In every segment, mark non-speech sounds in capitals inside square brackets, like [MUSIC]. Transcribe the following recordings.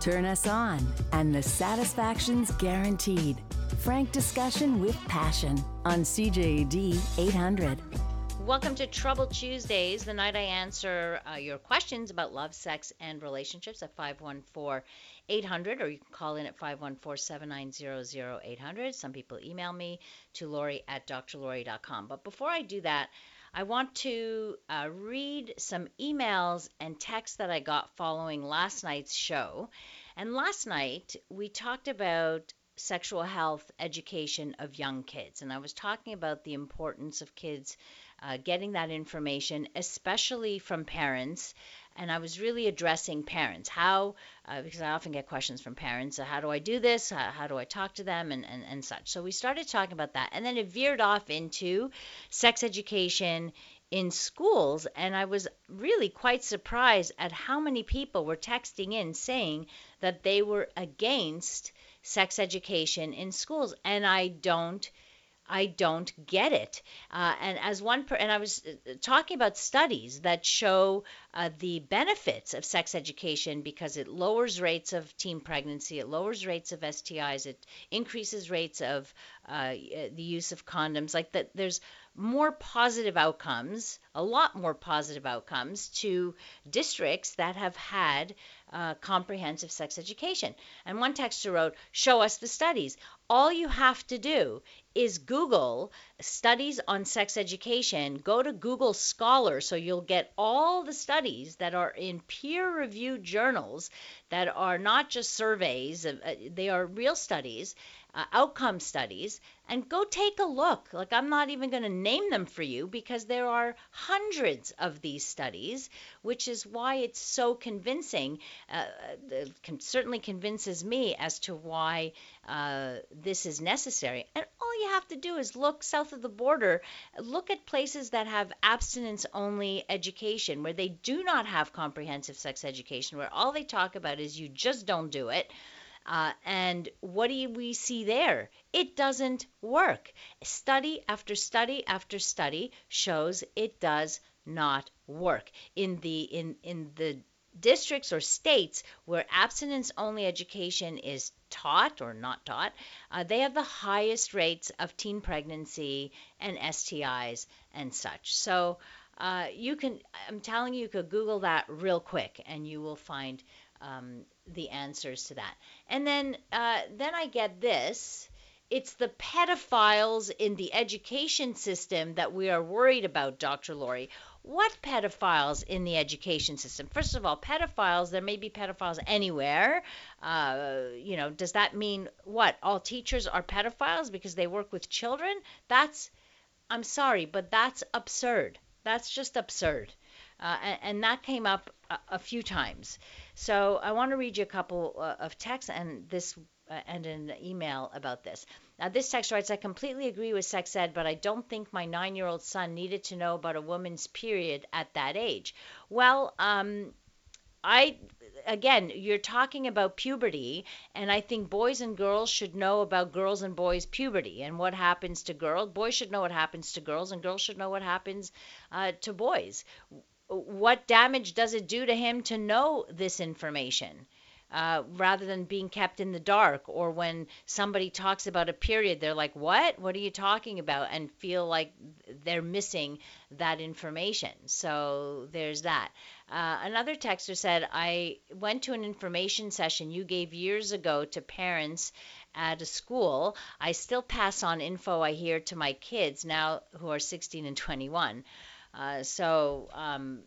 Turn us on, and the satisfaction's guaranteed. Frank discussion with passion on CJAD 800. Welcome to Trouble Tuesdays, the night I answer uh, your questions about love, sex, and relationships at 514 800, or you can call in at 514 790 0800. Some people email me to Laurie at drlaurie.com. But before I do that, I want to uh, read some emails and texts that I got following last night's show. And last night we talked about sexual health education of young kids. And I was talking about the importance of kids uh, getting that information, especially from parents. And I was really addressing parents. How, uh, because I often get questions from parents, uh, how do I do this? How, how do I talk to them? And, and, and such. So we started talking about that. And then it veered off into sex education in schools. And I was really quite surprised at how many people were texting in saying that they were against sex education in schools. And I don't I don't get it. Uh, and as one, per, and I was uh, talking about studies that show uh, the benefits of sex education because it lowers rates of teen pregnancy, it lowers rates of STIs, it increases rates of uh, the use of condoms. Like that, there's more positive outcomes, a lot more positive outcomes to districts that have had uh, comprehensive sex education. And one texter wrote, Show us the studies. All you have to do is Google studies on sex education. Go to Google Scholar so you'll get all the studies that are in peer reviewed journals that are not just surveys, uh, they are real studies uh, outcome studies and go take a look. Like, I'm not even going to name them for you because there are hundreds of these studies, which is why it's so convincing. Uh, it can, certainly convinces me as to why uh, this is necessary. And all you have to do is look south of the border, look at places that have abstinence only education, where they do not have comprehensive sex education, where all they talk about is you just don't do it. Uh, and what do we see there? It doesn't work. Study after study after study shows it does not work. In the in in the districts or states where abstinence only education is taught or not taught, uh, they have the highest rates of teen pregnancy and STIs and such. So uh, you can, I'm telling you, you could Google that real quick and you will find um, the answers to that. And then uh, then I get this. It's the pedophiles in the education system that we are worried about, Dr. Laurie. What pedophiles in the education system? First of all, pedophiles, there may be pedophiles anywhere. Uh, you know, does that mean what? All teachers are pedophiles because they work with children? That's, I'm sorry, but that's absurd. That's just absurd. Uh, and, and, that came up a, a, few times. So I want to read you a couple uh, of texts and this uh, and an email about this. Now, this text writes, I completely agree with sex ed, but I don't think my nine year old son needed to know about a woman's period at that age. Well, um, I again, you're talking about puberty, and I think boys and girls should know about girls and boys' puberty and what happens to girls. Boys should know what happens to girls, and girls should know what happens uh, to boys what damage does it do to him to know this information? Uh, rather than being kept in the dark, or when somebody talks about a period, they're like, What? What are you talking about? and feel like they're missing that information. So there's that. Uh, another texter said, I went to an information session you gave years ago to parents at a school. I still pass on info I hear to my kids now who are 16 and 21. Uh, so, um,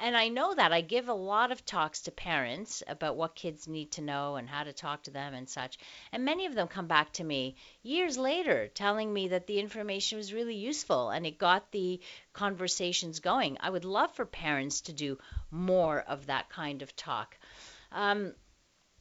and I know that I give a lot of talks to parents about what kids need to know and how to talk to them and such. And many of them come back to me years later telling me that the information was really useful and it got the conversations going. I would love for parents to do more of that kind of talk. Um,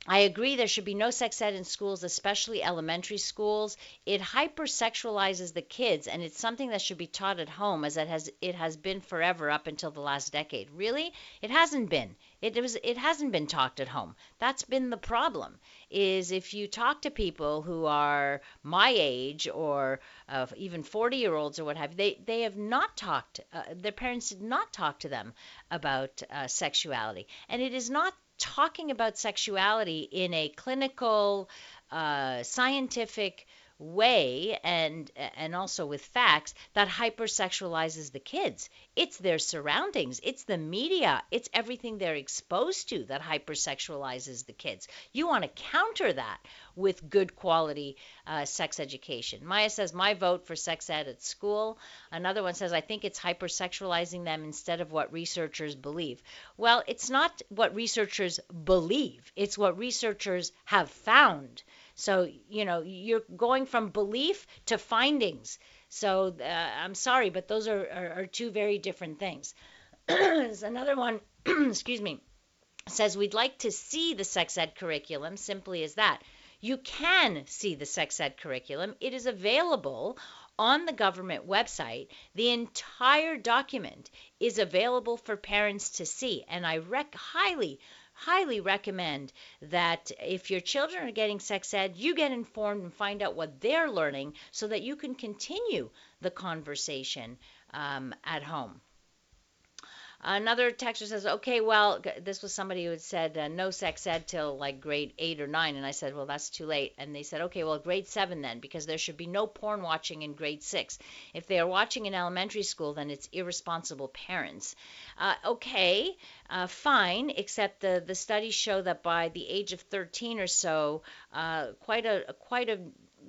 I agree there should be no sex ed in schools, especially elementary schools. It hypersexualizes the kids and it's something that should be taught at home as it has it has been forever up until the last decade. Really? It hasn't been. It was it hasn't been talked at home. That's been the problem. Is if you talk to people who are my age or uh, even 40 year olds or what have you, they they have not talked. Uh, their parents did not talk to them about uh, sexuality, and it is not talking about sexuality in a clinical, uh, scientific way and and also with facts that hypersexualizes the kids. It's their surroundings. It's the media. It's everything they're exposed to that hypersexualizes the kids. You want to counter that with good quality uh, sex education. Maya says my vote for sex ed at school. Another one says i think it's hypersexualizing them instead of what researchers believe. Well it's not what researchers believe. It's what researchers have found so, you know, you're going from belief to findings. So, uh, I'm sorry, but those are, are, are two very different things. [CLEARS THROAT] Another one, [CLEARS THROAT] excuse me, says we'd like to see the sex ed curriculum simply as that. You can see the sex ed curriculum. It is available on the government website. The entire document is available for parents to see, and I rec- highly highly recommend that if your children are getting sex ed, you get informed and find out what they're learning so that you can continue the conversation um, at home. Another texter says, okay, well, this was somebody who had said uh, no sex ed till like grade eight or nine. And I said, well, that's too late. And they said, okay, well, grade seven then, because there should be no porn watching in grade six. If they are watching in elementary school, then it's irresponsible parents. Uh, okay, uh, fine, except the, the studies show that by the age of 13 or so, uh, quite a quite a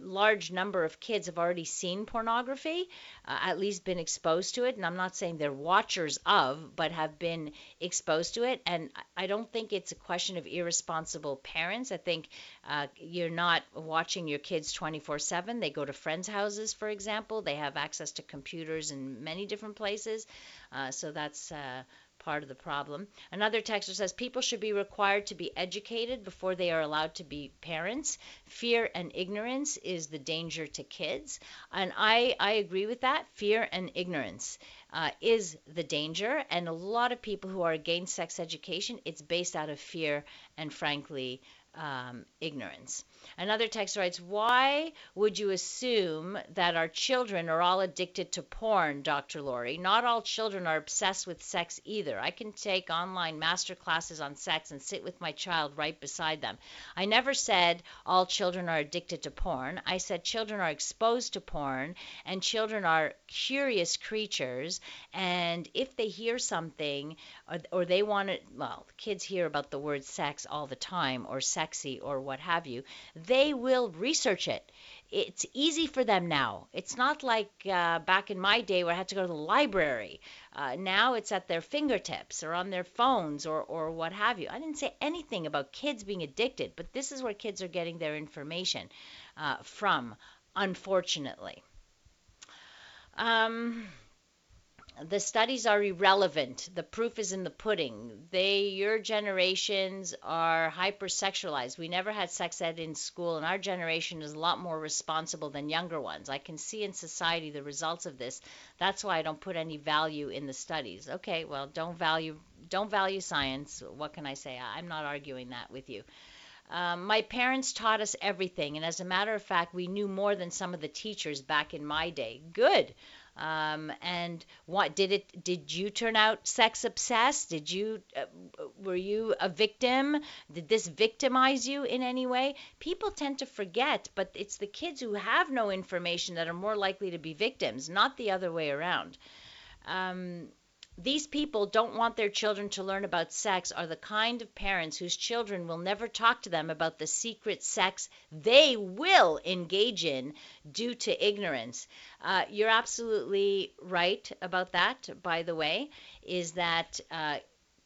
large number of kids have already seen pornography, uh, at least been exposed to it. And I'm not saying they're watchers of, but have been exposed to it. And I don't think it's a question of irresponsible parents. I think uh, you're not watching your kids 24 7. They go to friends' houses, for example. They have access to computers in many different places. Uh, so that's uh, part of the problem. Another texter says people should be required to be educated before they are allowed to be parents. Fear and ignorance is the danger to kids. And I, I agree with that. Fear and ignorance uh, is the danger. And a lot of people who are against sex education, it's based out of fear and, frankly, um, ignorance. Another text writes, Why would you assume that our children are all addicted to porn, Dr. Laurie? Not all children are obsessed with sex either. I can take online master classes on sex and sit with my child right beside them. I never said all children are addicted to porn. I said children are exposed to porn and children are curious creatures. And if they hear something or, or they want to, well, kids hear about the word sex all the time or sexy or what have you they will research it. It's easy for them now. It's not like uh, back in my day where I had to go to the library. Uh, now it's at their fingertips or on their phones or, or what have you. I didn't say anything about kids being addicted, but this is where kids are getting their information uh, from, unfortunately. Um, the studies are irrelevant. The proof is in the pudding. They, your generations are hypersexualized. We never had sex ed in school, and our generation is a lot more responsible than younger ones. I can see in society the results of this. That's why I don't put any value in the studies. Okay, well, don't value don't value science. What can I say? I'm not arguing that with you. Um, my parents taught us everything, and as a matter of fact, we knew more than some of the teachers back in my day. Good. Um, and what did it? Did you turn out sex obsessed? Did you uh, were you a victim? Did this victimize you in any way? People tend to forget, but it's the kids who have no information that are more likely to be victims, not the other way around. Um, these people don't want their children to learn about sex are the kind of parents whose children will never talk to them about the secret sex they will engage in due to ignorance. Uh, you're absolutely right about that, by the way, is that uh,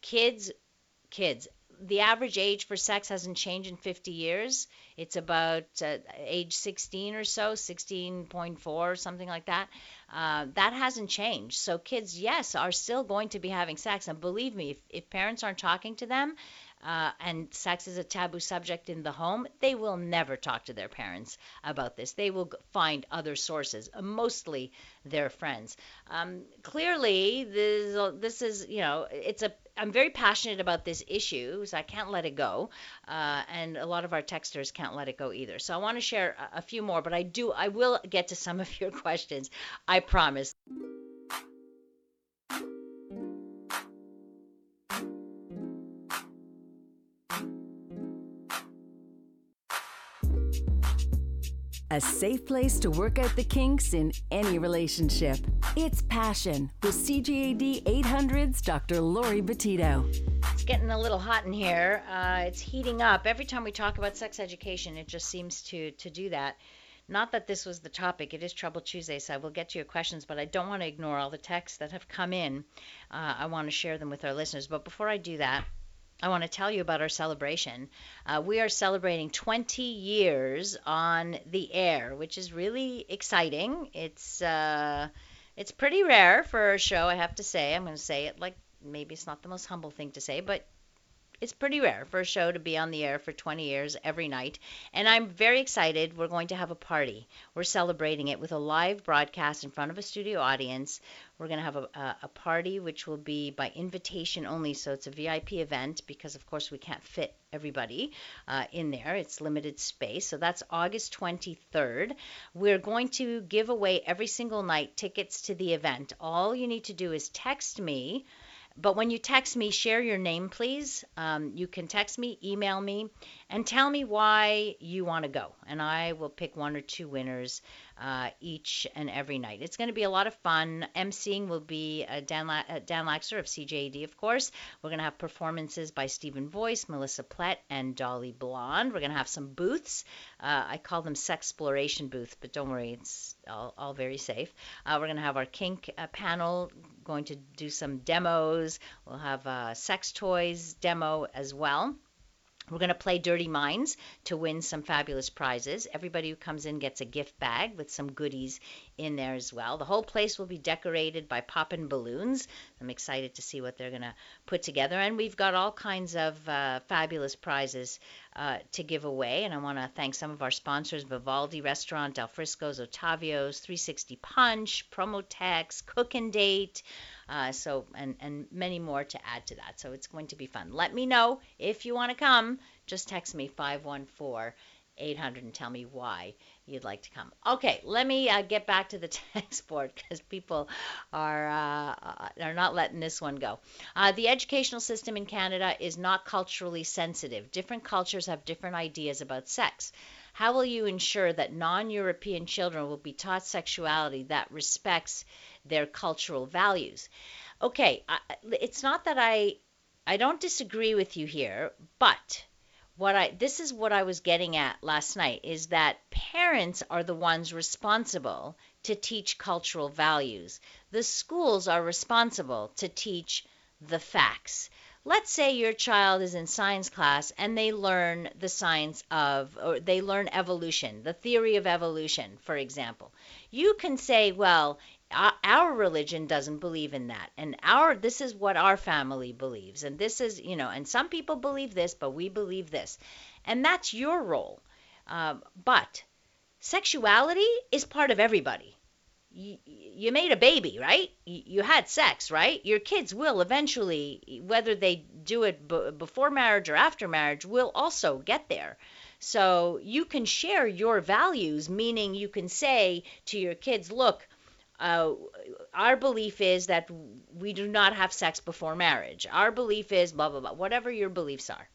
kids, kids, the average age for sex hasn't changed in 50 years. It's about uh, age 16 or so, 16.4, something like that. Uh, that hasn't changed. So kids, yes, are still going to be having sex. And believe me, if, if parents aren't talking to them, uh, and sex is a taboo subject in the home, they will never talk to their parents about this. They will find other sources, mostly their friends. Um, clearly, this, this is, you know, it's a I'm very passionate about this issue, so I can't let it go, uh, and a lot of our texters can't let it go either. So I want to share a, a few more, but I do, I will get to some of your [LAUGHS] questions. I promise. A safe place to work out the kinks in any relationship. It's Passion with CJAD 800's Dr. Laurie Betito. It's getting a little hot in here. Uh, it's heating up. Every time we talk about sex education, it just seems to to do that. Not that this was the topic. It is Trouble Tuesday, so I will get to your questions, but I don't want to ignore all the texts that have come in. Uh, I want to share them with our listeners. But before I do that, I want to tell you about our celebration. Uh, we are celebrating 20 years on the air, which is really exciting. It's uh, it's pretty rare for a show, I have to say. I'm going to say it like maybe it's not the most humble thing to say, but it's pretty rare for a show to be on the air for 20 years every night. And I'm very excited. We're going to have a party. We're celebrating it with a live broadcast in front of a studio audience. We're going to have a, a, party which will be by invitation only. So it's a VIP event because, of course, we can't fit everybody uh, in there. It's limited space. So that's August 23rd. We're going to give away every single night tickets to the event. All you need to do is text me but when you text me, share your name, please. Um, you can text me, email me, and tell me why you want to go. And I will pick one or two winners uh, each and every night. It's going to be a lot of fun. MCing will be uh, Dan, La- uh, Dan Laxer of CJAD, of course. We're going to have performances by Stephen Voice, Melissa Plett, and Dolly Blonde. We're going to have some booths. Uh, I call them sex exploration booths, but don't worry, it's all, all very safe. Uh, we're going to have our kink uh, panel going to do some demos. We'll have a sex toys demo as well. We're going to play Dirty Minds to win some fabulous prizes. Everybody who comes in gets a gift bag with some goodies in there as well. The whole place will be decorated by poppin' balloons. I'm excited to see what they're going to put together. And we've got all kinds of uh, fabulous prizes uh, to give away. And I want to thank some of our sponsors Vivaldi Restaurant, Del Frisco's, Ottavio's, 360 Punch, Promotex, Cook and Date. Uh, so and and many more to add to that. So it's going to be fun. Let me know if you want to come. Just text me 514 800 and tell me why you'd like to come. Okay, let me uh, get back to the [LAUGHS] text board because people are uh, are not letting this one go. Uh, the educational system in Canada is not culturally sensitive. Different cultures have different ideas about sex. How will you ensure that non-European children will be taught sexuality that respects their cultural values. Okay, I, it's not that I I don't disagree with you here, but what I this is what I was getting at last night is that parents are the ones responsible to teach cultural values. The schools are responsible to teach the facts. Let's say your child is in science class and they learn the science of or they learn evolution, the theory of evolution, for example. You can say, well, our religion doesn't believe in that. And our this is what our family believes. And this is you know and some people believe this but we believe this. And that's your role. Um, but sexuality is part of everybody. You, you made a baby right? You, you had sex right? Your kids will eventually whether they do it b- before marriage or after marriage will also get there. So you can share your values meaning you can say to your kids look uh, our belief is that we do not have sex before marriage. Our belief is blah, blah, blah, whatever your beliefs are.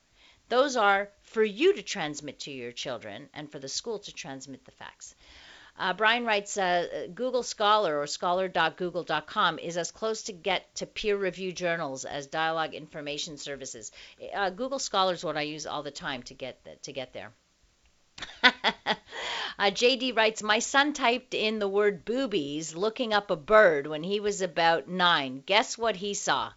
Those are for you to transmit to your children and for the school to transmit the facts. Uh, Brian writes, uh, Google Scholar or scholar.google.com is as close to get to peer review journals as Dialogue Information Services. Uh, Google Scholar is what I use all the time to get the, to get there. [LAUGHS] Uh, JD writes, My son typed in the word boobies looking up a bird when he was about nine. Guess what he saw?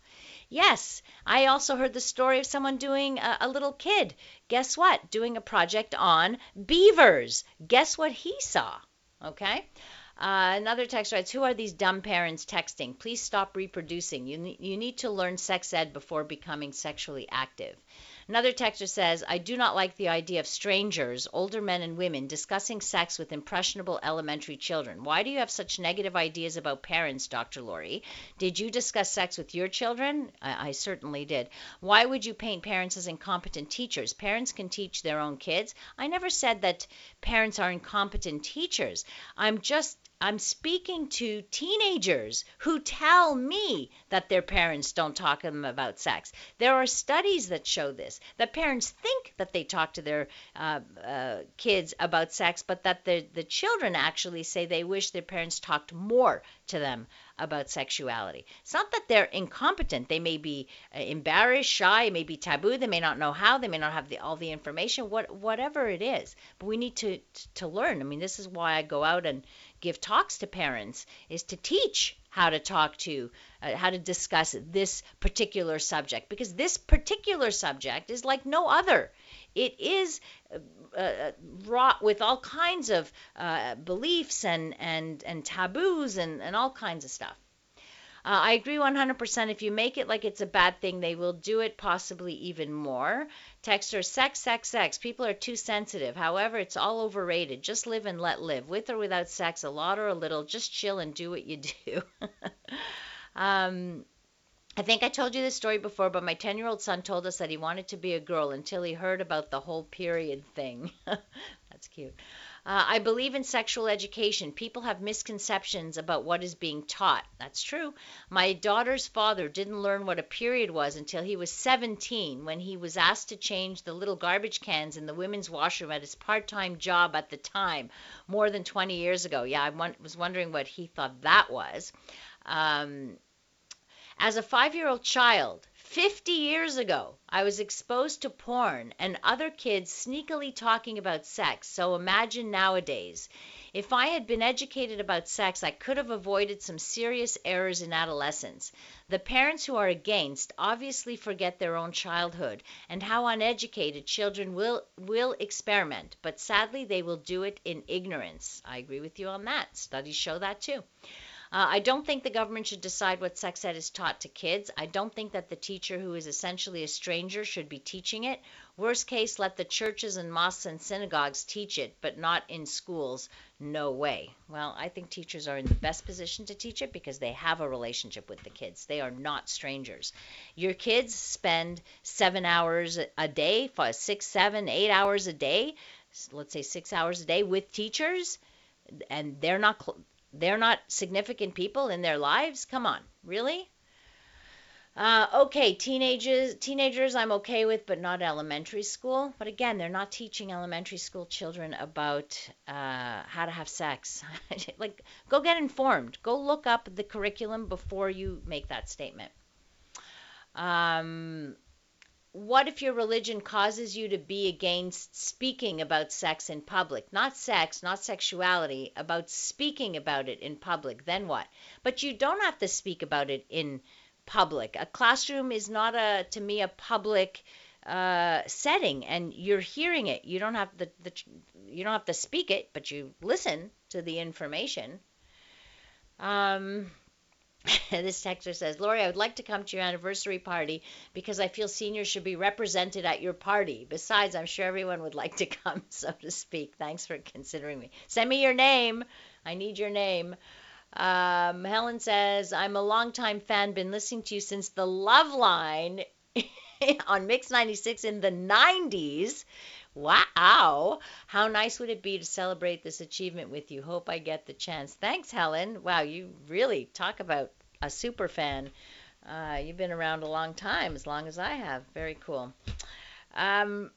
Yes, I also heard the story of someone doing a, a little kid. Guess what? Doing a project on beavers. Guess what he saw? Okay. Uh, another text writes, Who are these dumb parents texting? Please stop reproducing. You, you need to learn sex ed before becoming sexually active. Another texter says, I do not like the idea of strangers, older men and women, discussing sex with impressionable elementary children. Why do you have such negative ideas about parents, Dr. Laurie? Did you discuss sex with your children? I, I certainly did. Why would you paint parents as incompetent teachers? Parents can teach their own kids. I never said that parents are incompetent teachers. I'm just I'm speaking to teenagers who tell me that their parents don't talk to them about sex. There are studies that show this that parents think that they talk to their uh, uh, kids about sex, but that the, the children actually say they wish their parents talked more to them about sexuality. It's not that they're incompetent. They may be uh, embarrassed, shy, may be taboo, they may not know how, they may not have the, all the information, what, whatever it is. But we need to, to learn. I mean, this is why I go out and give talks to parents is to teach how to talk to uh, how to discuss this particular subject because this particular subject is like no other it is uh, uh, wrought with all kinds of uh, beliefs and, and, and taboos and, and all kinds of stuff. Uh, I agree 100%. If you make it like it's a bad thing, they will do it possibly even more. Texter, sex, sex, sex. People are too sensitive. However, it's all overrated. Just live and let live. With or without sex, a lot or a little, just chill and do what you do. [LAUGHS] um, I think I told you this story before, but my 10 year old son told us that he wanted to be a girl until he heard about the whole period thing. [LAUGHS] That's cute. Uh, I believe in sexual education. People have misconceptions about what is being taught. That's true. My daughter's father didn't learn what a period was until he was 17 when he was asked to change the little garbage cans in the women's washroom at his part time job at the time, more than 20 years ago. Yeah, I was wondering what he thought that was. Um, as a five year old child, 50 years ago, I was exposed to porn and other kids sneakily talking about sex. So imagine nowadays. If I had been educated about sex, I could have avoided some serious errors in adolescence. The parents who are against obviously forget their own childhood and how uneducated children will will experiment, but sadly they will do it in ignorance. I agree with you on that. Studies show that too. Uh, I don't think the government should decide what sex ed is taught to kids. I don't think that the teacher who is essentially a stranger should be teaching it. Worst case, let the churches and mosques and synagogues teach it, but not in schools. No way. Well, I think teachers are in the best position to teach it because they have a relationship with the kids. They are not strangers. Your kids spend seven hours a day, six, seven, eight hours a day, let's say six hours a day with teachers, and they're not they're not significant people in their lives? Come on, really? Uh, okay, teenagers, teenagers, I'm okay with, but not elementary school. But again, they're not teaching elementary school children about uh, how to have sex. [LAUGHS] like, go get informed. Go look up the curriculum before you make that statement. Um, what if your religion causes you to be against speaking about sex in public? Not sex, not sexuality, about speaking about it in public. Then what? But you don't have to speak about it in public. A classroom is not a to me a public uh, setting, and you're hearing it. You don't have the, the you don't have to speak it, but you listen to the information. Um, [LAUGHS] this texter says, Laurie, I would like to come to your anniversary party because I feel seniors should be represented at your party. Besides, I'm sure everyone would like to [LAUGHS] come, so to speak. Thanks for considering me. Send me your name. I need your name. Um, Helen says, I'm a longtime fan, been listening to you since the Love Line [LAUGHS] on Mix 96 in the 90s. Wow. How nice would it be to celebrate this achievement with you? Hope I get the chance. Thanks, Helen. Wow, you really talk about a super fan. Uh, you've been around a long time, as long as I have. Very cool. Um,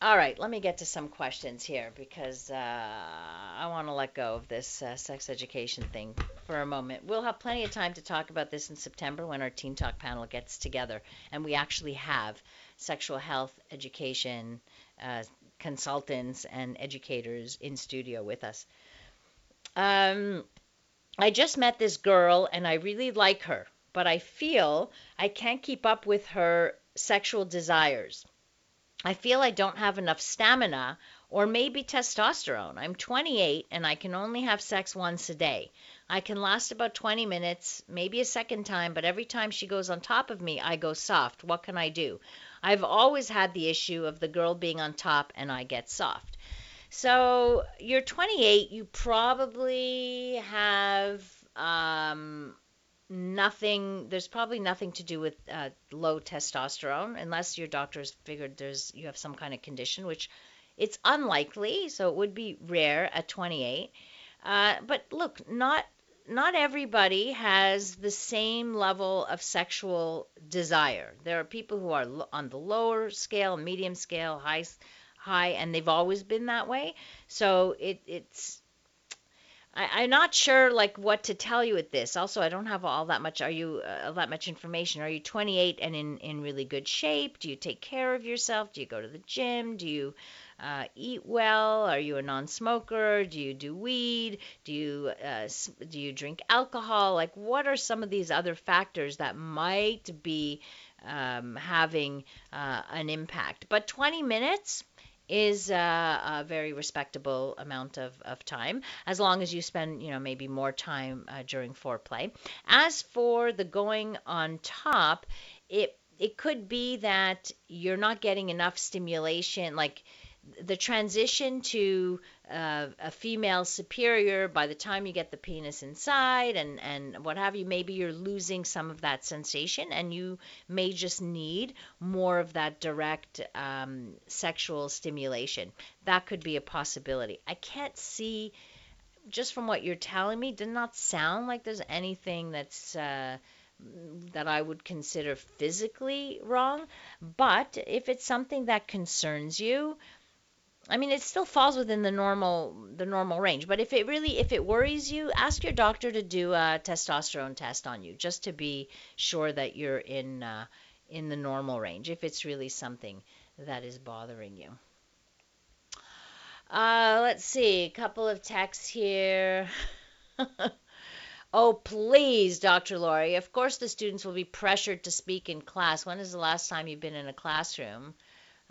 all right, let me get to some questions here because uh, I want to let go of this uh, sex education thing for a moment. We'll have plenty of time to talk about this in September when our Teen Talk panel gets together and we actually have sexual health education uh, consultants and educators in studio with us. Um, I just met this girl and I really like her, but I feel I can't keep up with her sexual desires. I feel I don't have enough stamina or maybe testosterone. I'm 28 and I can only have sex once a day. I can last about 20 minutes, maybe a second time, but every time she goes on top of me, I go soft. What can I do? I've always had the issue of the girl being on top and I get soft. So you're 28, you probably have um, nothing, there's probably nothing to do with uh, low testosterone unless your doctor's figured there's you have some kind of condition, which it's unlikely, so it would be rare at 28. Uh, but look, not not everybody has the same level of sexual desire. There are people who are on the lower scale, medium scale, high high, and they've always been that way. So it, it's I, am not sure like what to tell you with this. Also, I don't have all that much. Are you uh, that much information? Are you 28 and in in really good shape? Do you take care of yourself? Do you go to the gym? Do you uh, eat well? Are you a non-smoker? Do you do weed? Do you uh, do you drink alcohol? Like, what are some of these other factors that might be um, having uh, an impact? But 20 minutes is uh, a very respectable amount of, of time as long as you spend you know maybe more time uh, during foreplay as for the going on top it it could be that you're not getting enough stimulation like the transition to uh, a female superior by the time you get the penis inside and and what have you maybe you're losing some of that sensation and you may just need more of that direct um, sexual stimulation that could be a possibility i can't see just from what you're telling me did not sound like there's anything that's uh, that I would consider physically wrong. But if it's something that concerns you, I mean, it still falls within the normal the normal range. But if it really if it worries you, ask your doctor to do a testosterone test on you, just to be sure that you're in uh, in the normal range. If it's really something that is bothering you. Uh, let's see, a couple of texts here. [LAUGHS] oh, please, Dr. Laurie. Of course, the students will be pressured to speak in class. When is the last time you've been in a classroom?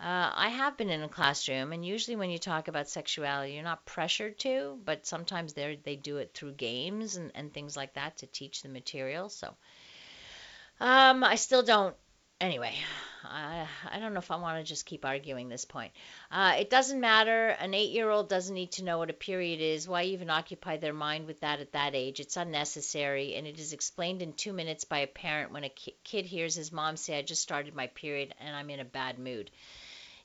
Uh, I have been in a classroom, and usually when you talk about sexuality, you're not pressured to, but sometimes they they do it through games and, and things like that to teach the material. So um, I still don't. Anyway, I, I don't know if I want to just keep arguing this point. Uh, it doesn't matter. An eight year old doesn't need to know what a period is. Why even occupy their mind with that at that age? It's unnecessary, and it is explained in two minutes by a parent when a ki- kid hears his mom say, I just started my period and I'm in a bad mood.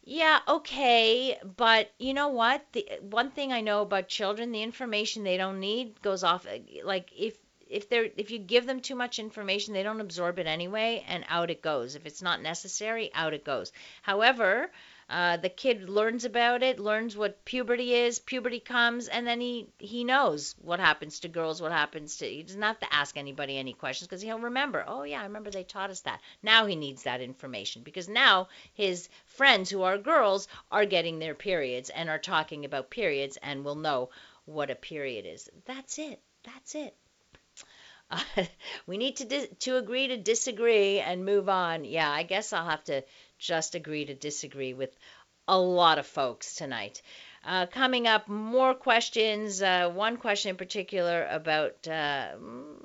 Yeah, okay, but you know what? The one thing I know about children, the information they don't need goes off uh, like if if they're if you give them too much information, they don't absorb it anyway and out it goes. If it's not necessary, out it goes. However, uh, the kid learns about it, learns what puberty is. Puberty comes, and then he he knows what happens to girls, what happens to. He doesn't have to ask anybody any questions because he'll remember. Oh yeah, I remember they taught us that. Now he needs that information because now his friends who are girls are getting their periods and are talking about periods and will know what a period is. That's it. That's it. Uh, [LAUGHS] we need to dis- to agree to disagree and move on. Yeah, I guess I'll have to just agree to disagree with a lot of folks tonight. Uh, coming up, more questions. Uh, one question in particular about uh,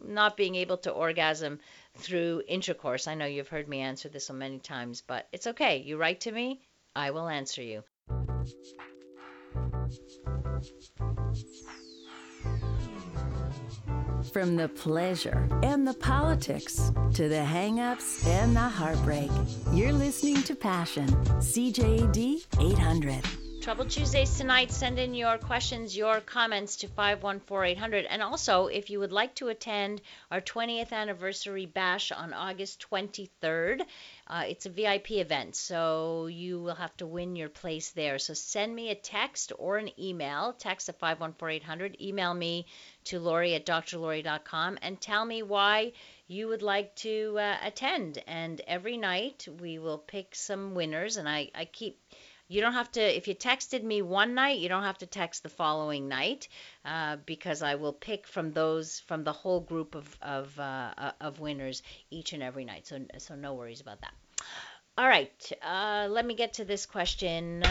not being able to orgasm through intercourse. I know you've heard me answer this so many times, but it's okay. You write to me, I will answer you. From the pleasure and the politics to the hangups and the heartbreak, you're listening to Passion, CJAD 800. Trouble Tuesdays tonight. Send in your questions, your comments to 514800. And also, if you would like to attend our 20th anniversary bash on August 23rd, uh, it's a VIP event, so you will have to win your place there. So send me a text or an email. Text at 514800. Email me to Laurie at drlaurie.com and tell me why you would like to uh, attend. And every night we will pick some winners, and I, I keep you don't have to if you texted me one night you don't have to text the following night uh, because i will pick from those from the whole group of of, uh, uh of winners each and every night. So so no worries about that. All right uh, let me get to this question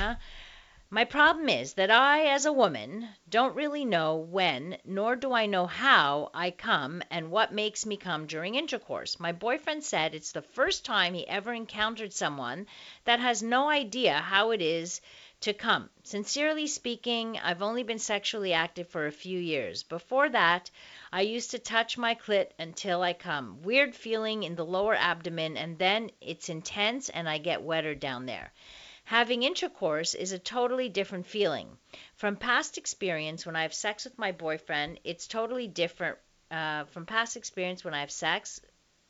my problem is that I, as a woman, don't really know when, nor do I know how I come and what makes me come during intercourse. My boyfriend said it's the first time he ever encountered someone that has no idea how it is to come. Sincerely speaking, I've only been sexually active for a few years. Before that, I used to touch my clit until I come. Weird feeling in the lower abdomen, and then it's intense and I get wetter down there. Having intercourse is a totally different feeling. From past experience, when I have sex with my boyfriend, it's totally different. Uh, from past experience, when I have sex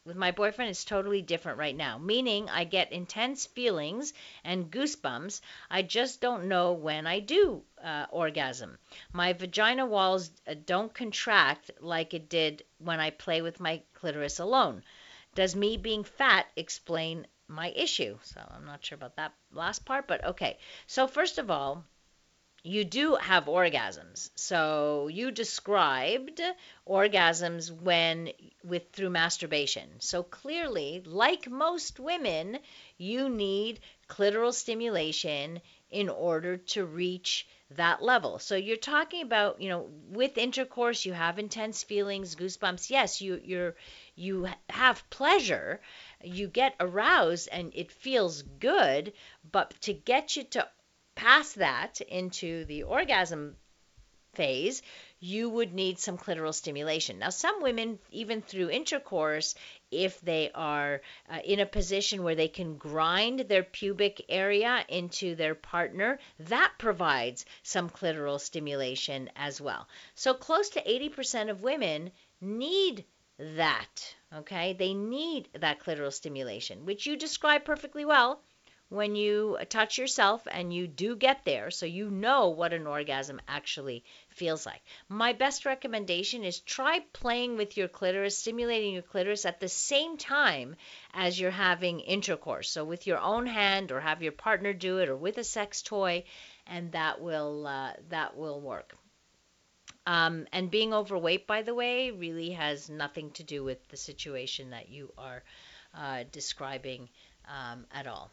with my boyfriend it's totally different right now, meaning I get intense feelings and goosebumps. I just don't know when I do uh, orgasm. My vagina walls uh, don't contract like it did when I play with my clitoris alone. Does me being fat explain my issue? So I'm not sure about that last part, but okay. So, first of all, you do have orgasms. So you described orgasms when with through masturbation. So clearly, like most women, you need clitoral stimulation in order to reach that level. So you're talking about, you know, with intercourse you have intense feelings, goosebumps. Yes, you you're you have pleasure, you get aroused and it feels good, but to get you to pass that into the orgasm phase, you would need some clitoral stimulation. Now, some women, even through intercourse, if they are uh, in a position where they can grind their pubic area into their partner, that provides some clitoral stimulation as well. So, close to 80% of women need that. Okay, they need that clitoral stimulation, which you describe perfectly well when you touch yourself and you do get there so you know what an orgasm actually feels like. My best recommendation is try playing with your clitoris, stimulating your clitoris at the same time as you're having intercourse. So with your own hand or have your partner do it or with a sex toy and that will uh, that will work. Um, and being overweight, by the way, really has nothing to do with the situation that you are uh, describing um, at all.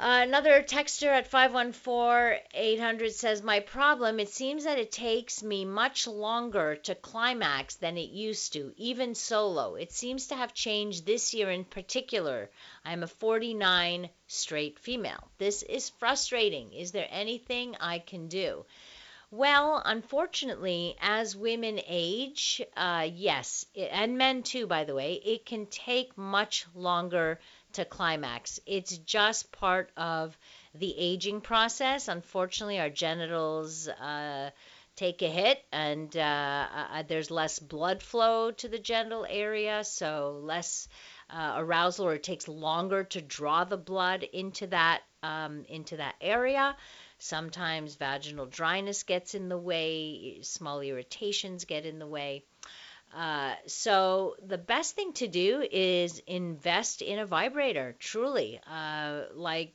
Uh, another texter at 514-800 says, My problem, it seems that it takes me much longer to climax than it used to, even solo. It seems to have changed this year in particular. I am a 49 straight female. This is frustrating. Is there anything I can do? Well, unfortunately, as women age, uh, yes, and men too, by the way, it can take much longer to climax. It's just part of the aging process. Unfortunately, our genitals uh, take a hit and uh, uh, there's less blood flow to the genital area, so less uh, arousal, or it takes longer to draw the blood into that um, into that area. Sometimes vaginal dryness gets in the way, small irritations get in the way. Uh, so the best thing to do is invest in a vibrator. Truly, uh, like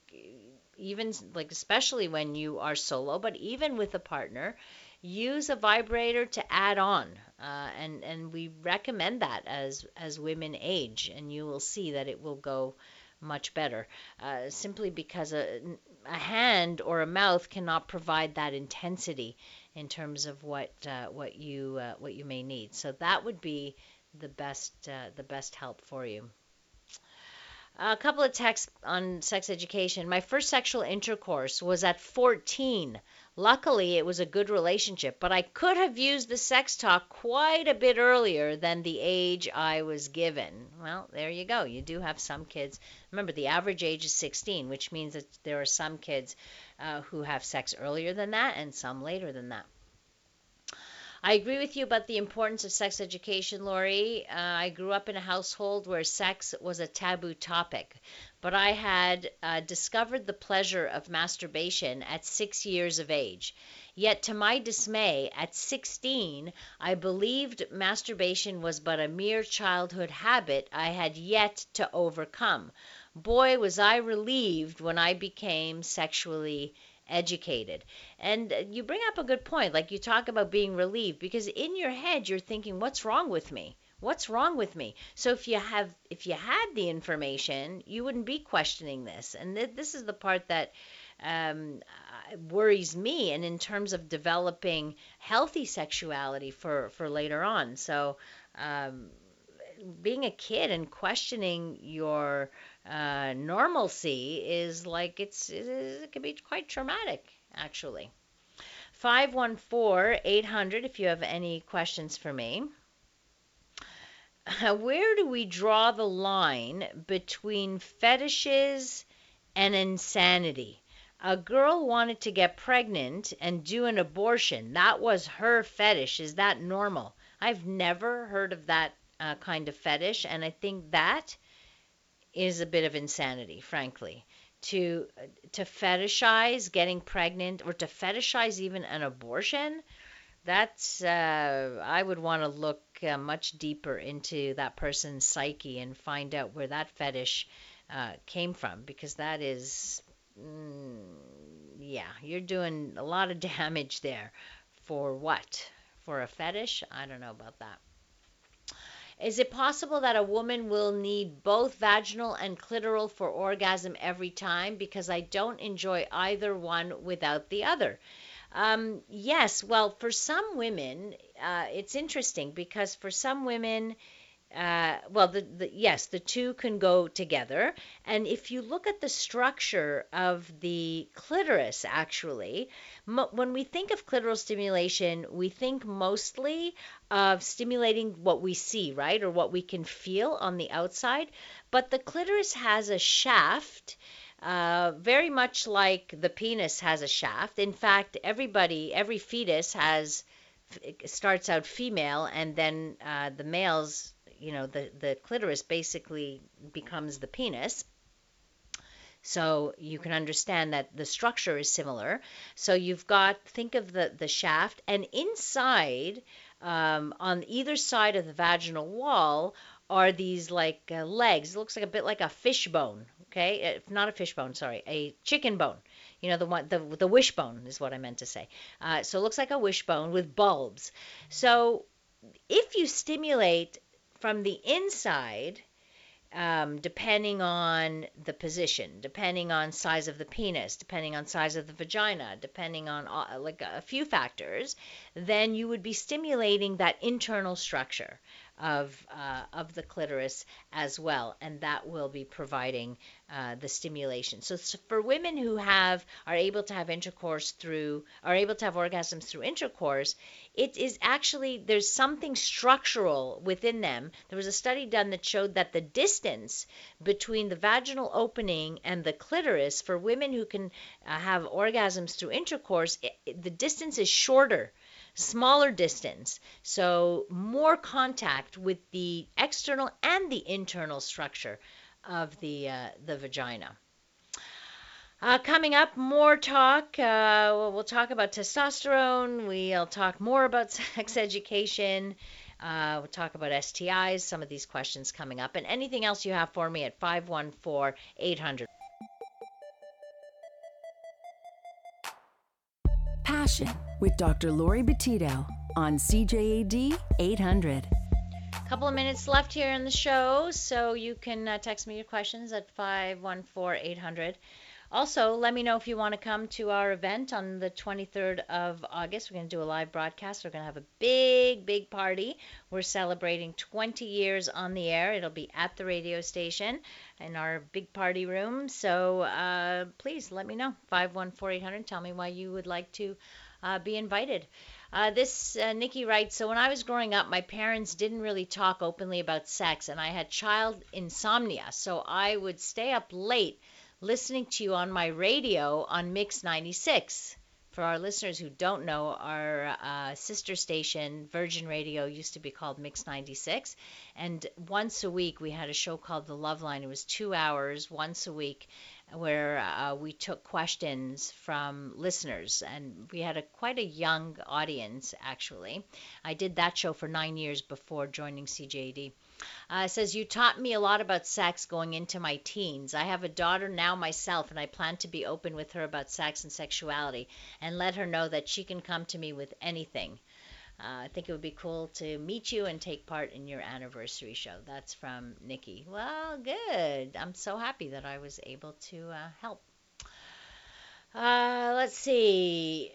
even like especially when you are solo, but even with a partner, use a vibrator to add on. Uh, and and we recommend that as as women age, and you will see that it will go much better. Uh, simply because a, hand or a mouth cannot provide that intensity in terms of what uh, what you uh, what you may need. So that would be the best uh, the best help for you. A couple of texts on sex education. My first sexual intercourse was at 14. Luckily, it was a good relationship, but I could have used the sex talk quite a bit earlier than the age I was given. Well, there you go. You do have some kids. Remember, the average age is 16, which means that there are some kids uh, who have sex earlier than that and some later than that. I agree with you about the importance of sex education, Laurie. Uh, I grew up in a household where sex was a taboo topic, but I had uh, discovered the pleasure of masturbation at six years of age. Yet, to my dismay, at 16, I believed masturbation was but a mere childhood habit I had yet to overcome. Boy, was I relieved when I became sexually educated. And uh, you bring up a good point. Like you talk about being relieved because in your head you're thinking, what's wrong with me? What's wrong with me? So if you have if you had the information, you wouldn't be questioning this. And th- this is the part that um, uh, worries me and in terms of developing healthy sexuality for for later on. So um, being a kid and questioning your uh, normalcy is like it's it can be quite traumatic actually 514 800 if you have any questions for me [LAUGHS] where do we draw the line between fetishes and insanity. A girl wanted to get pregnant and do an abortion. That was her fetish. Is that normal? I've never heard of that uh, kind of fetish, and I think that is a bit of insanity, frankly. To to fetishize getting pregnant or to fetishize even an abortion, that's uh, I would want to look uh, much deeper into that person's psyche and find out where that fetish uh, came from because that is mm, yeah you're doing a lot of [LAUGHS] damage there. For what? For a fetish? I don't know about that is it possible that a woman will need both vaginal and clitoral for orgasm every time? Because I don't enjoy either one without the other. Um, yes, well, for some women, uh, it's interesting because for some women, uh, well, the, the, yes, the two can go together. And if you look at the structure of the clitoris, actually, when we think of clitoral stimulation, we think mostly of stimulating what we see, right, or what we can feel on the outside. But the clitoris has a shaft. Uh, very much like the penis has a shaft. In fact, everybody, every fetus has starts out female, and then uh, the males you know the the clitoris basically becomes the penis. So you can understand that the structure is similar. So you've got think of the the shaft and inside um, on either side of the vaginal wall are these like uh, legs. It looks like a bit like a fish bone okay? If not a fish bone sorry a chicken bone. You know the one the the wishbone is what i meant to say. Uh, so it looks like a wishbone with bulbs. So if you stimulate from the inside, um, depending on the position, depending on size of the penis, depending on size of the vagina, depending on uh, like a few factors, then you would be stimulating that internal structure of uh, of the clitoris as well, and that will be providing uh, the stimulation. So, so, for women who have are able to have intercourse through are able to have orgasms through intercourse, it is actually there's something structural within them. There was a study done that showed that the distance between the vaginal opening and the clitoris for women who can uh, have orgasms through intercourse, it, it, the distance is shorter smaller distance, so more contact with the external and the internal structure of the uh, the vagina. Uh, coming up, more talk. Uh, we'll talk about testosterone. We'll talk more about [LAUGHS] sex education. Uh, we'll talk about STIs, some of these questions coming up, and anything else you have for me at 514 800. Passion with Dr. Laurie Betito on CJAD 800. A couple of minutes left here in the show, so you can uh, text me your questions at 514 800. Also, let me know if you want to come to our event on the 23rd of August. We're going to do a live broadcast. We're going to have a big, big party. We're celebrating 20 years on the air. It'll be at the radio station in our big party room. So uh, please let me know. 514 800. Tell me why you would like to uh, be invited. Uh, this uh, Nikki writes, so when I was growing up, my parents didn't really talk openly about sex, and I had child insomnia, so I would stay up late listening to you on my radio on Mix 96. For our listeners who don't know, our uh, sister station, Virgin Radio, used to be called Mix 96. And once a week, we had a show called The Love Line. It was two hours once a week where uh, we took questions from listeners, and we had a quite a young audience actually. I did that show for nine years before joining CJAD. Uh, says you taught me a lot about sex going into my teens. I have a daughter now myself, and I plan to be open with her about sex and sexuality, and let her know that she can come to me with anything. Uh, I think it would be cool to meet you and take part in your anniversary show. That's from Nikki. Well, good. I'm so happy that I was able to uh, help. Uh, let's see.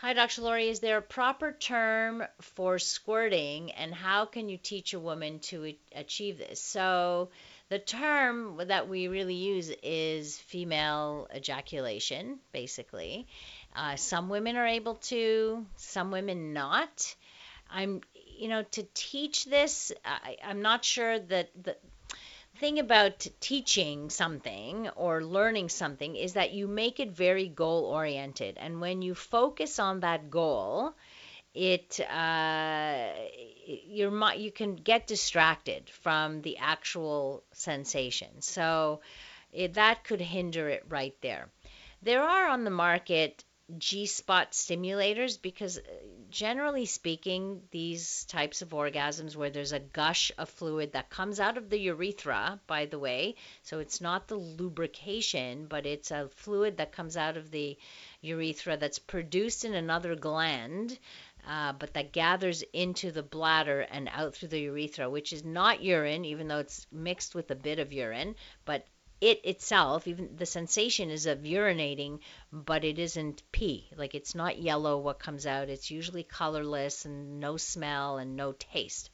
Hi, Dr. Laurie. Is there a proper term for squirting, and how can you teach a woman to achieve this? So, the term that we really use is female ejaculation, basically. Uh, some women are able to, some women not. I'm, you know, to teach this, I, I'm not sure that the thing about teaching something or learning something is that you make it very goal oriented. And when you focus on that goal, it uh, your you can get distracted from the actual sensation. So it, that could hinder it right there. There are on the market G spot stimulators because uh, generally speaking, these types of orgasms where there's a gush of fluid that comes out of the urethra, by the way, so it's not the lubrication, but it's a fluid that comes out of the urethra that's produced in another gland. Uh, but that gathers into the bladder and out through the urethra, which is not urine, even though it's mixed with a bit of urine, but it itself, even the sensation is of urinating, but it isn't pee. Like it's not yellow what comes out. It's usually colorless and no smell and no taste.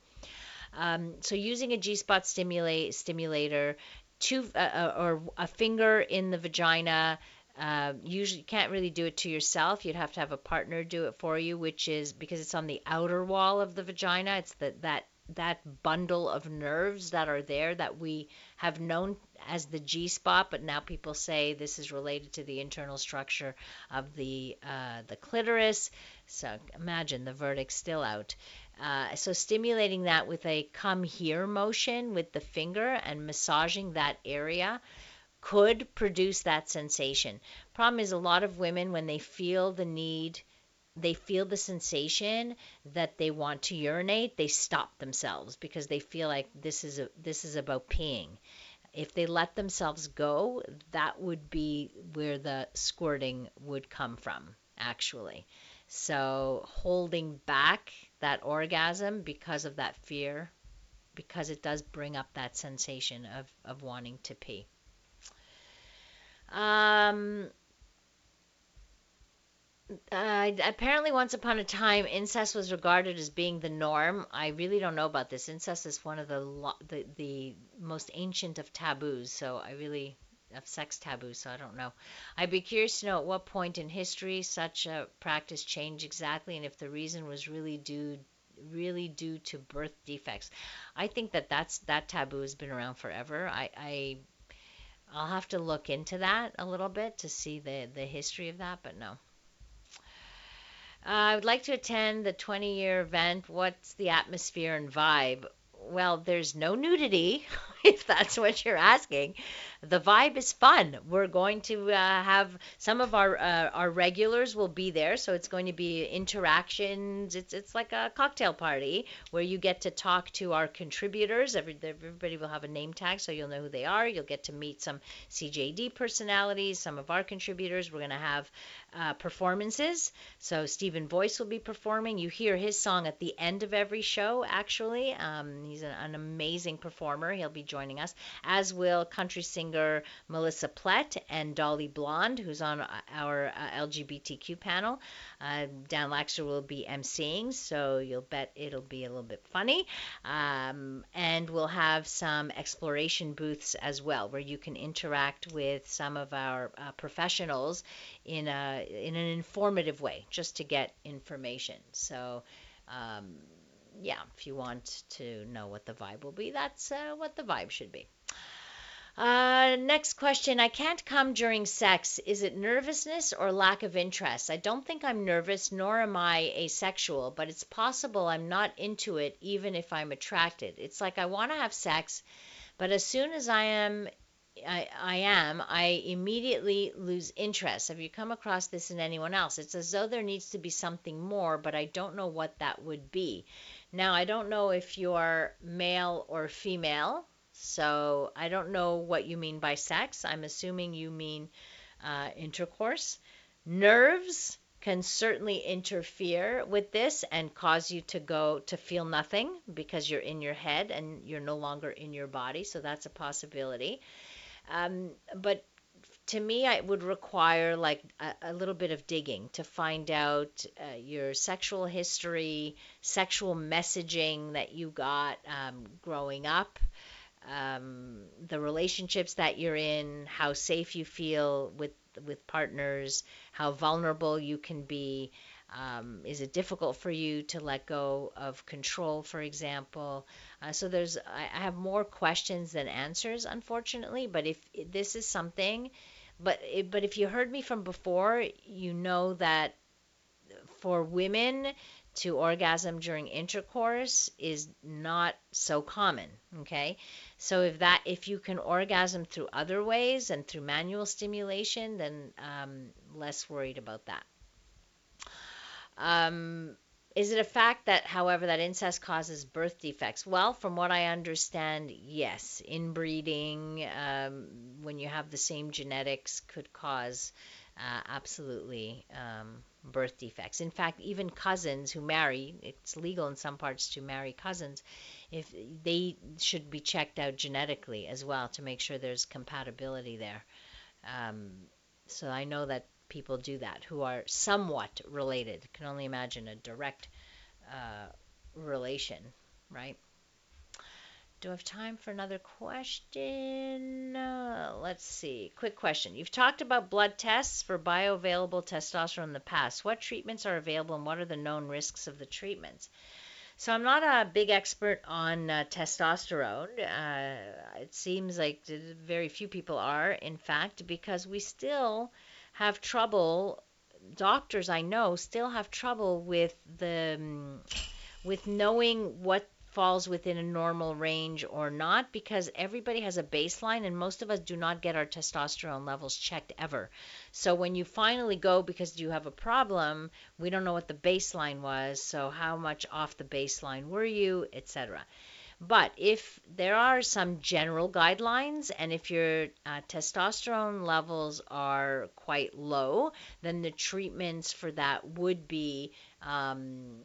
Um, so using a G-spot stimulate stimulator, two uh, uh or a finger in the vagina. Uh, usually you can't really do it to yourself. You'd have to have a partner do it for you, which is because it's on the outer wall of the vagina. It's the, that that bundle of nerves that are there that we have known as the G spot, but now people say this is related to the internal structure of the uh, the clitoris. So imagine the verdict still out. Uh, so stimulating that with a come here motion with the finger and massaging that area could produce that sensation. Problem is a lot of women when they feel the need they feel the sensation that they want to urinate, they stop themselves because they feel like this is a, this is about peeing. If they let themselves go, that would be where the squirting would come from, actually. So holding back that orgasm because of that fear, because it does bring up that sensation of, of wanting to pee. Um, uh, apparently, once upon a time, incest was regarded as being the norm. I really don't know about this. Incest is one of the lo- the, the most ancient of taboos, so I really of sex taboos, so I don't know. I'd be curious to know at what point in history such a practice changed exactly, and if the reason was really due really due to birth defects. I think that that's that taboo has been around forever. I, I I'll have to look into that a little bit to see the the history of that, but no. Uh, I would like to attend the 20 year event. What's the atmosphere and vibe? Well, there's no nudity, [LAUGHS] [LAUGHS] if that's what you're asking the vibe is fun. We're going to uh, have some of our uh, our regulars will be there, so it's going to be interactions. It's it's like a cocktail party where you get to talk to our contributors. Every, everybody will have a name tag, so you'll know who they are. You'll get to meet some CJD personalities, some of our contributors. We're going to have uh, performances. So Stephen Voice will be performing. You hear his song at the end of every show. Actually, um, he's an, an amazing performer. He'll be joining us, as will country singer Melissa Plett and Dolly Blonde, who's on our uh, LGBTQ panel. Uh, Dan Laxer will be emceeing, so you'll bet it'll be a little bit funny. Um, and we'll have some exploration booths as well, where you can interact with some of our uh, professionals in a in an informative way, just to get information. So. Um, yeah, if you want to know what the vibe will be, that's uh, what the vibe should be. Uh, next question. I can't come during sex. Is it nervousness or lack of interest? I don't think I'm nervous, nor am I asexual, but it's possible I'm not into it even if I'm attracted. It's like I want to have sex, but as soon as I am I, I am, I immediately lose interest. Have you come across this in anyone else? It's as though there needs to be something more, but I don't know what that would be. Now, I don't know if you're male or female. So I don't know what you mean by sex. I'm assuming you mean uh, intercourse. Nerves can certainly interfere with this and cause you to go to feel nothing because you're in your head and you're no longer in your body. So that's a possibility. Um, but to me, it would require like a, a, little bit of digging to find out uh, your sexual history, sexual messaging that you got um, growing up um, the relationships that you're in, how safe you feel with with partners, how vulnerable you can be, Um, is it difficult for you to let go of control, for example? Uh, so there's, I, I have more questions than answers, unfortunately. But if this is something, but but if you heard me from before, you know that for women to orgasm during intercourse is not so common okay? So if that if you can orgasm through other ways and through manual stimulation then um, less worried about that. Um, is it a fact that, however, that incest causes birth defects? Well, from what I understand, yes. Inbreeding, um, when you have the same genetics, could cause uh, absolutely um, birth defects. In fact, even cousins who marry, it's legal in some parts to marry cousins, if they should be checked out genetically as well to make sure there's compatibility there. Um, so I know that people do that who are somewhat related. Can only imagine a direct uh, relation, right? Do I have time for another question? Uh, let's see. Quick question. You've talked about blood tests for bioavailable testosterone in the past. What treatments are available and what are the known risks of the treatments? So I'm not a big expert on uh, testosterone. Uh, it seems like very few people are, in fact, because we still have trouble. Doctors I know still have trouble with the um, with knowing what falls within a normal range or not because everybody has a baseline and most of us do not get our testosterone levels checked ever. So when you finally go because you have a problem, we don't know what the baseline was, so how much off the baseline were you, etc. But if there are some general guidelines, and if your uh, testosterone levels are quite low, then the treatments for that would be um,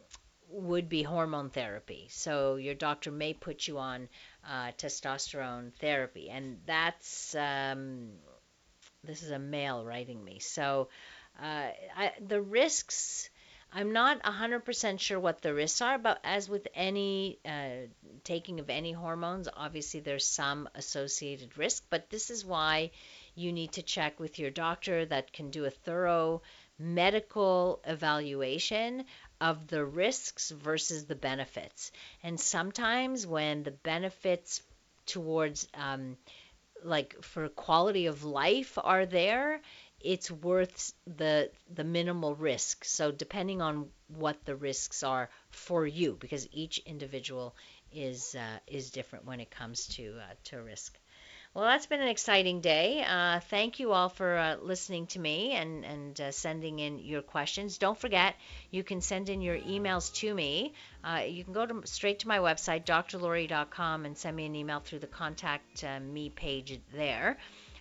would be hormone therapy. So your doctor may put you on uh, testosterone therapy, and that's um, this is a male writing me. So uh, I, the risks. I'm not 100% sure what the risks are, but as with any uh, taking of any hormones, obviously there's some associated risk. But this is why you need to check with your doctor that can do a thorough medical evaluation of the risks versus the benefits. And sometimes when the benefits towards um, like for quality of life are there, it's worth the the minimal risk. So depending on what the risks are for you, because each individual is uh, is different when it comes to uh, to risk. Well, that's been an exciting day. Uh, thank you all for uh, listening to me and, and uh, sending in your questions. Don't forget, you can send in your emails to me. Uh, you can go to, straight to my website, drlaurie.com, and send me an email through the contact me page there.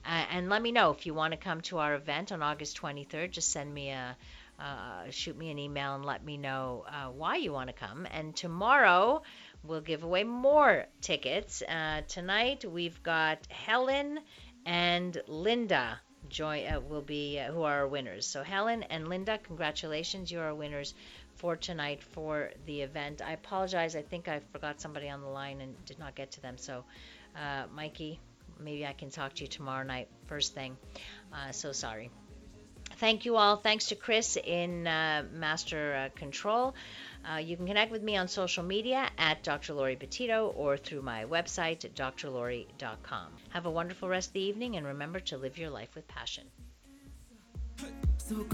Uh, and let me know if you want to come to our event on August 23rd. Just send me a shoot me an email and let me know why you want to come. And tomorrow, we'll give away more tickets. Uh, tonight we've got Helen and Linda join uh, will be uh, who are our winners. So Helen and Linda, congratulations, you are winners for tonight for the event. I apologize. I think I forgot somebody on the line and did not get to them. So, uh, Mikey, maybe I can talk to you tomorrow night first thing. Uh, so sorry. Thank you all. Thanks to Chris in uh, Master uh, Control. Uh, you can connect with me on social media at Dr. Laurie Betito or through my website drlaurie.com. Have a wonderful rest of the evening and remember to live your life with passion. So